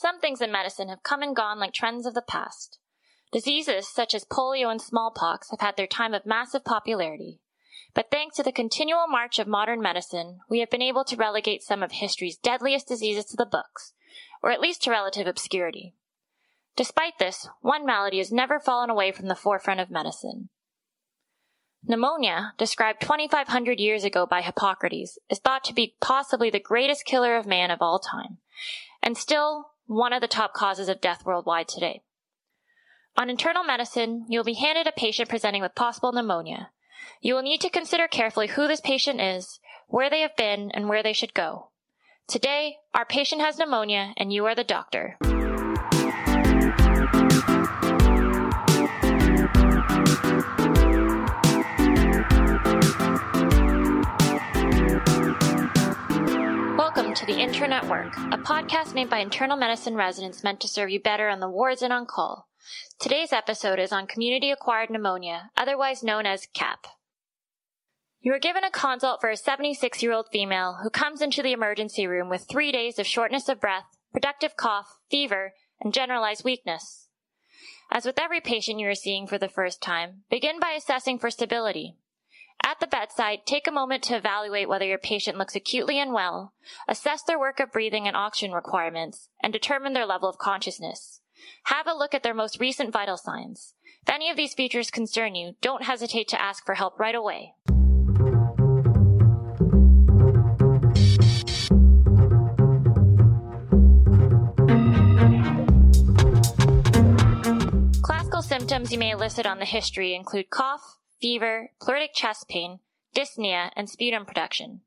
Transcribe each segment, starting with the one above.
some things in medicine have come and gone like trends of the past. Diseases such as polio and smallpox have had their time of massive popularity. But thanks to the continual march of modern medicine, we have been able to relegate some of history's deadliest diseases to the books, or at least to relative obscurity. Despite this, one malady has never fallen away from the forefront of medicine. Pneumonia, described 2,500 years ago by Hippocrates, is thought to be possibly the greatest killer of man of all time, and still one of the top causes of death worldwide today. On internal medicine, you will be handed a patient presenting with possible pneumonia. You will need to consider carefully who this patient is, where they have been, and where they should go. Today, our patient has pneumonia, and you are the doctor. To the Internet Work, a podcast made by internal medicine residents meant to serve you better on the wards and on call. Today's episode is on community acquired pneumonia, otherwise known as CAP. You are given a consult for a 76 year old female who comes into the emergency room with three days of shortness of breath, productive cough, fever, and generalized weakness. As with every patient you are seeing for the first time, begin by assessing for stability. At the bedside, take a moment to evaluate whether your patient looks acutely unwell, assess their work of breathing and oxygen requirements, and determine their level of consciousness. Have a look at their most recent vital signs. If any of these features concern you, don't hesitate to ask for help right away. Classical symptoms you may elicit on the history include cough, fever, pleuritic chest pain, dyspnea, and sputum production.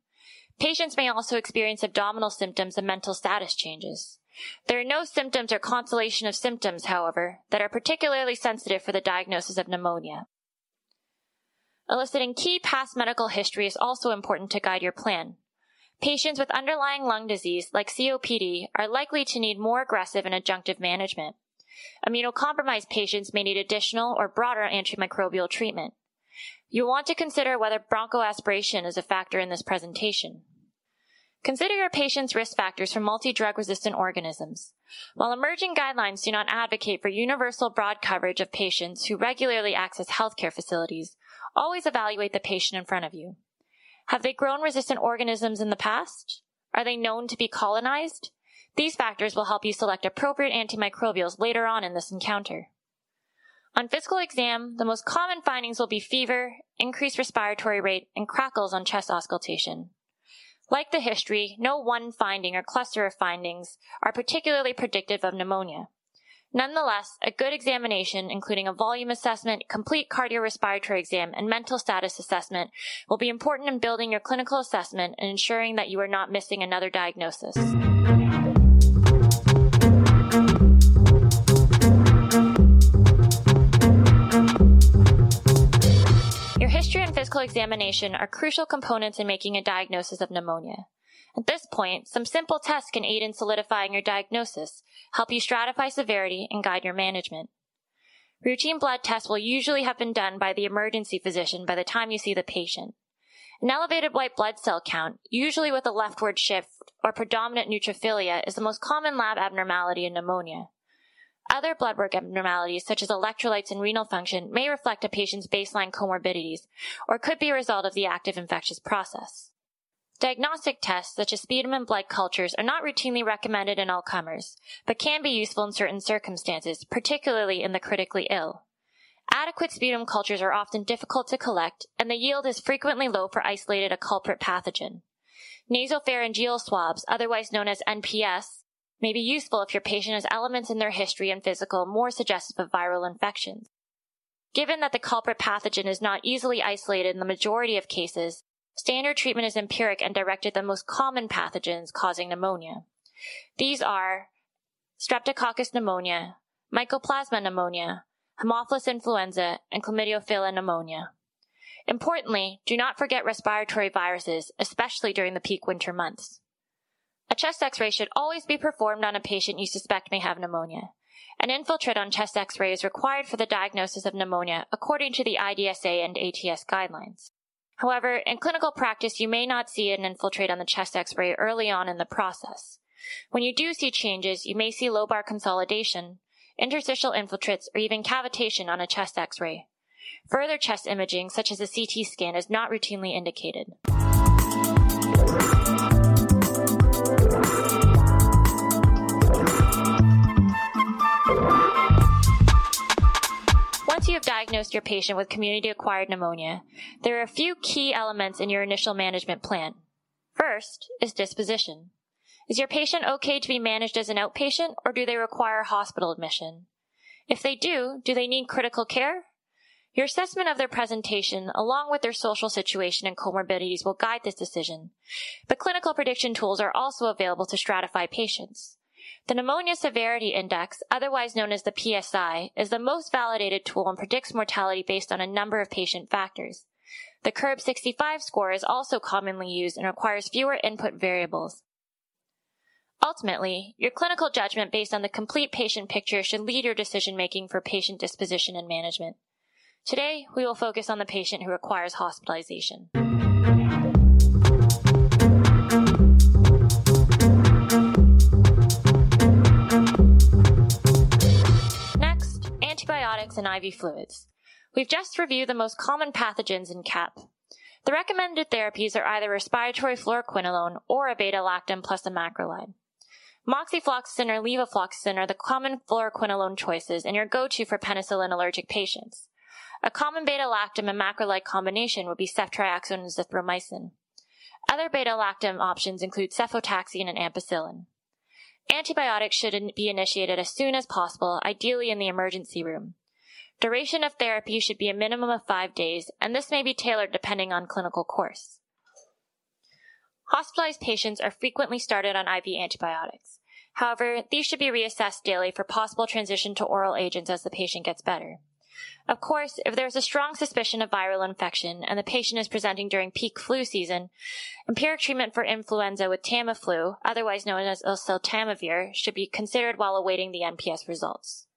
Patients may also experience abdominal symptoms and mental status changes. There are no symptoms or constellation of symptoms, however, that are particularly sensitive for the diagnosis of pneumonia. Eliciting key past medical history is also important to guide your plan. Patients with underlying lung disease, like COPD, are likely to need more aggressive and adjunctive management. Immunocompromised patients may need additional or broader antimicrobial treatment. You want to consider whether bronchoaspiration is a factor in this presentation. Consider your patient's risk factors for multi-drug resistant organisms. While emerging guidelines do not advocate for universal broad coverage of patients who regularly access healthcare facilities, always evaluate the patient in front of you. Have they grown resistant organisms in the past? Are they known to be colonized? These factors will help you select appropriate antimicrobials later on in this encounter. On physical exam, the most common findings will be fever, increased respiratory rate, and crackles on chest auscultation. Like the history, no one finding or cluster of findings are particularly predictive of pneumonia. Nonetheless, a good examination, including a volume assessment, complete cardiorespiratory exam, and mental status assessment, will be important in building your clinical assessment and ensuring that you are not missing another diagnosis. Examination are crucial components in making a diagnosis of pneumonia. At this point, some simple tests can aid in solidifying your diagnosis, help you stratify severity, and guide your management. Routine blood tests will usually have been done by the emergency physician by the time you see the patient. An elevated white blood cell count, usually with a leftward shift or predominant neutrophilia, is the most common lab abnormality in pneumonia. Other blood work abnormalities, such as electrolytes and renal function, may reflect a patient's baseline comorbidities or could be a result of the active infectious process. Diagnostic tests, such as sputum and blood cultures, are not routinely recommended in all comers, but can be useful in certain circumstances, particularly in the critically ill. Adequate sputum cultures are often difficult to collect, and the yield is frequently low for isolated a culprit pathogen. Nasopharyngeal swabs, otherwise known as NPS, may be useful if your patient has elements in their history and physical more suggestive of viral infections. Given that the culprit pathogen is not easily isolated in the majority of cases, standard treatment is empiric and directed at the most common pathogens causing pneumonia. These are Streptococcus pneumonia, Mycoplasma pneumonia, Haemophilus influenza, and Chlamydophila pneumonia. Importantly, do not forget respiratory viruses, especially during the peak winter months. A chest x-ray should always be performed on a patient you suspect may have pneumonia. An infiltrate on chest x-ray is required for the diagnosis of pneumonia according to the IDSA and ATS guidelines. However, in clinical practice, you may not see an infiltrate on the chest x-ray early on in the process. When you do see changes, you may see lobar consolidation, interstitial infiltrates, or even cavitation on a chest x-ray. Further chest imaging, such as a CT scan, is not routinely indicated. Diagnosed your patient with community acquired pneumonia, there are a few key elements in your initial management plan. First is disposition. Is your patient okay to be managed as an outpatient or do they require hospital admission? If they do, do they need critical care? Your assessment of their presentation, along with their social situation and comorbidities, will guide this decision. But clinical prediction tools are also available to stratify patients. The Pneumonia Severity Index, otherwise known as the PSI, is the most validated tool and predicts mortality based on a number of patient factors. The CURB 65 score is also commonly used and requires fewer input variables. Ultimately, your clinical judgment based on the complete patient picture should lead your decision making for patient disposition and management. Today, we will focus on the patient who requires hospitalization. Antibiotics and IV fluids. We've just reviewed the most common pathogens in CAP. The recommended therapies are either respiratory fluoroquinolone or a beta-lactam plus a macrolide. Moxifloxacin or levofloxacin are the common fluoroquinolone choices and your go-to for penicillin allergic patients. A common beta-lactam and macrolide combination would be ceftriaxone and azithromycin. Other beta-lactam options include cefotaxime and ampicillin. Antibiotics should be initiated as soon as possible, ideally in the emergency room. Duration of therapy should be a minimum of five days, and this may be tailored depending on clinical course. Hospitalized patients are frequently started on IV antibiotics. However, these should be reassessed daily for possible transition to oral agents as the patient gets better. Of course, if there is a strong suspicion of viral infection and the patient is presenting during peak flu season, empiric treatment for influenza with Tamiflu, otherwise known as oseltamivir, should be considered while awaiting the NPS results.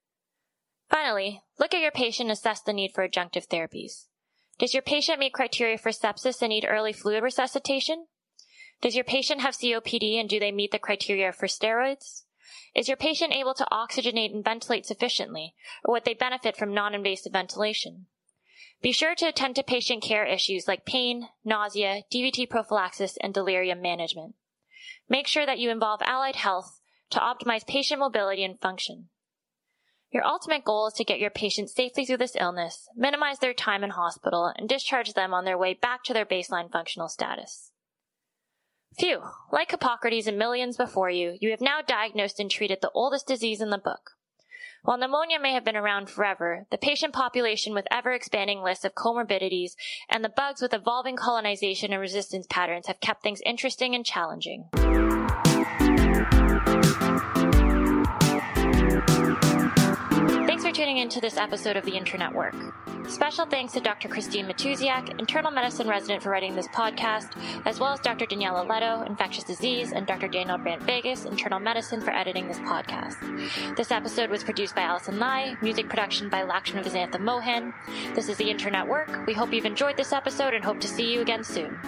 Finally, look at your patient and assess the need for adjunctive therapies. Does your patient meet criteria for sepsis and need early fluid resuscitation? Does your patient have COPD and do they meet the criteria for steroids? Is your patient able to oxygenate and ventilate sufficiently, or would they benefit from non-invasive ventilation? Be sure to attend to patient care issues like pain, nausea, DVT prophylaxis, and delirium management. Make sure that you involve allied health to optimize patient mobility and function. Your ultimate goal is to get your patient safely through this illness, minimize their time in hospital, and discharge them on their way back to their baseline functional status. Phew, like Hippocrates and millions before you, you have now diagnosed and treated the oldest disease in the book. While pneumonia may have been around forever, the patient population with ever expanding lists of comorbidities and the bugs with evolving colonization and resistance patterns have kept things interesting and challenging. Thanks for tuning in to this episode of the Internetwork. Special thanks to Dr. Christine Matusiak, internal medicine resident for writing this podcast, as well as Dr. Daniela Leto, infectious disease, and Dr. Daniel Brandt Vegas, internal medicine for editing this podcast. This episode was produced by Allison Lai, music production by Lakshman Vizantha Mohan. This is the Internet Work. We hope you've enjoyed this episode and hope to see you again soon.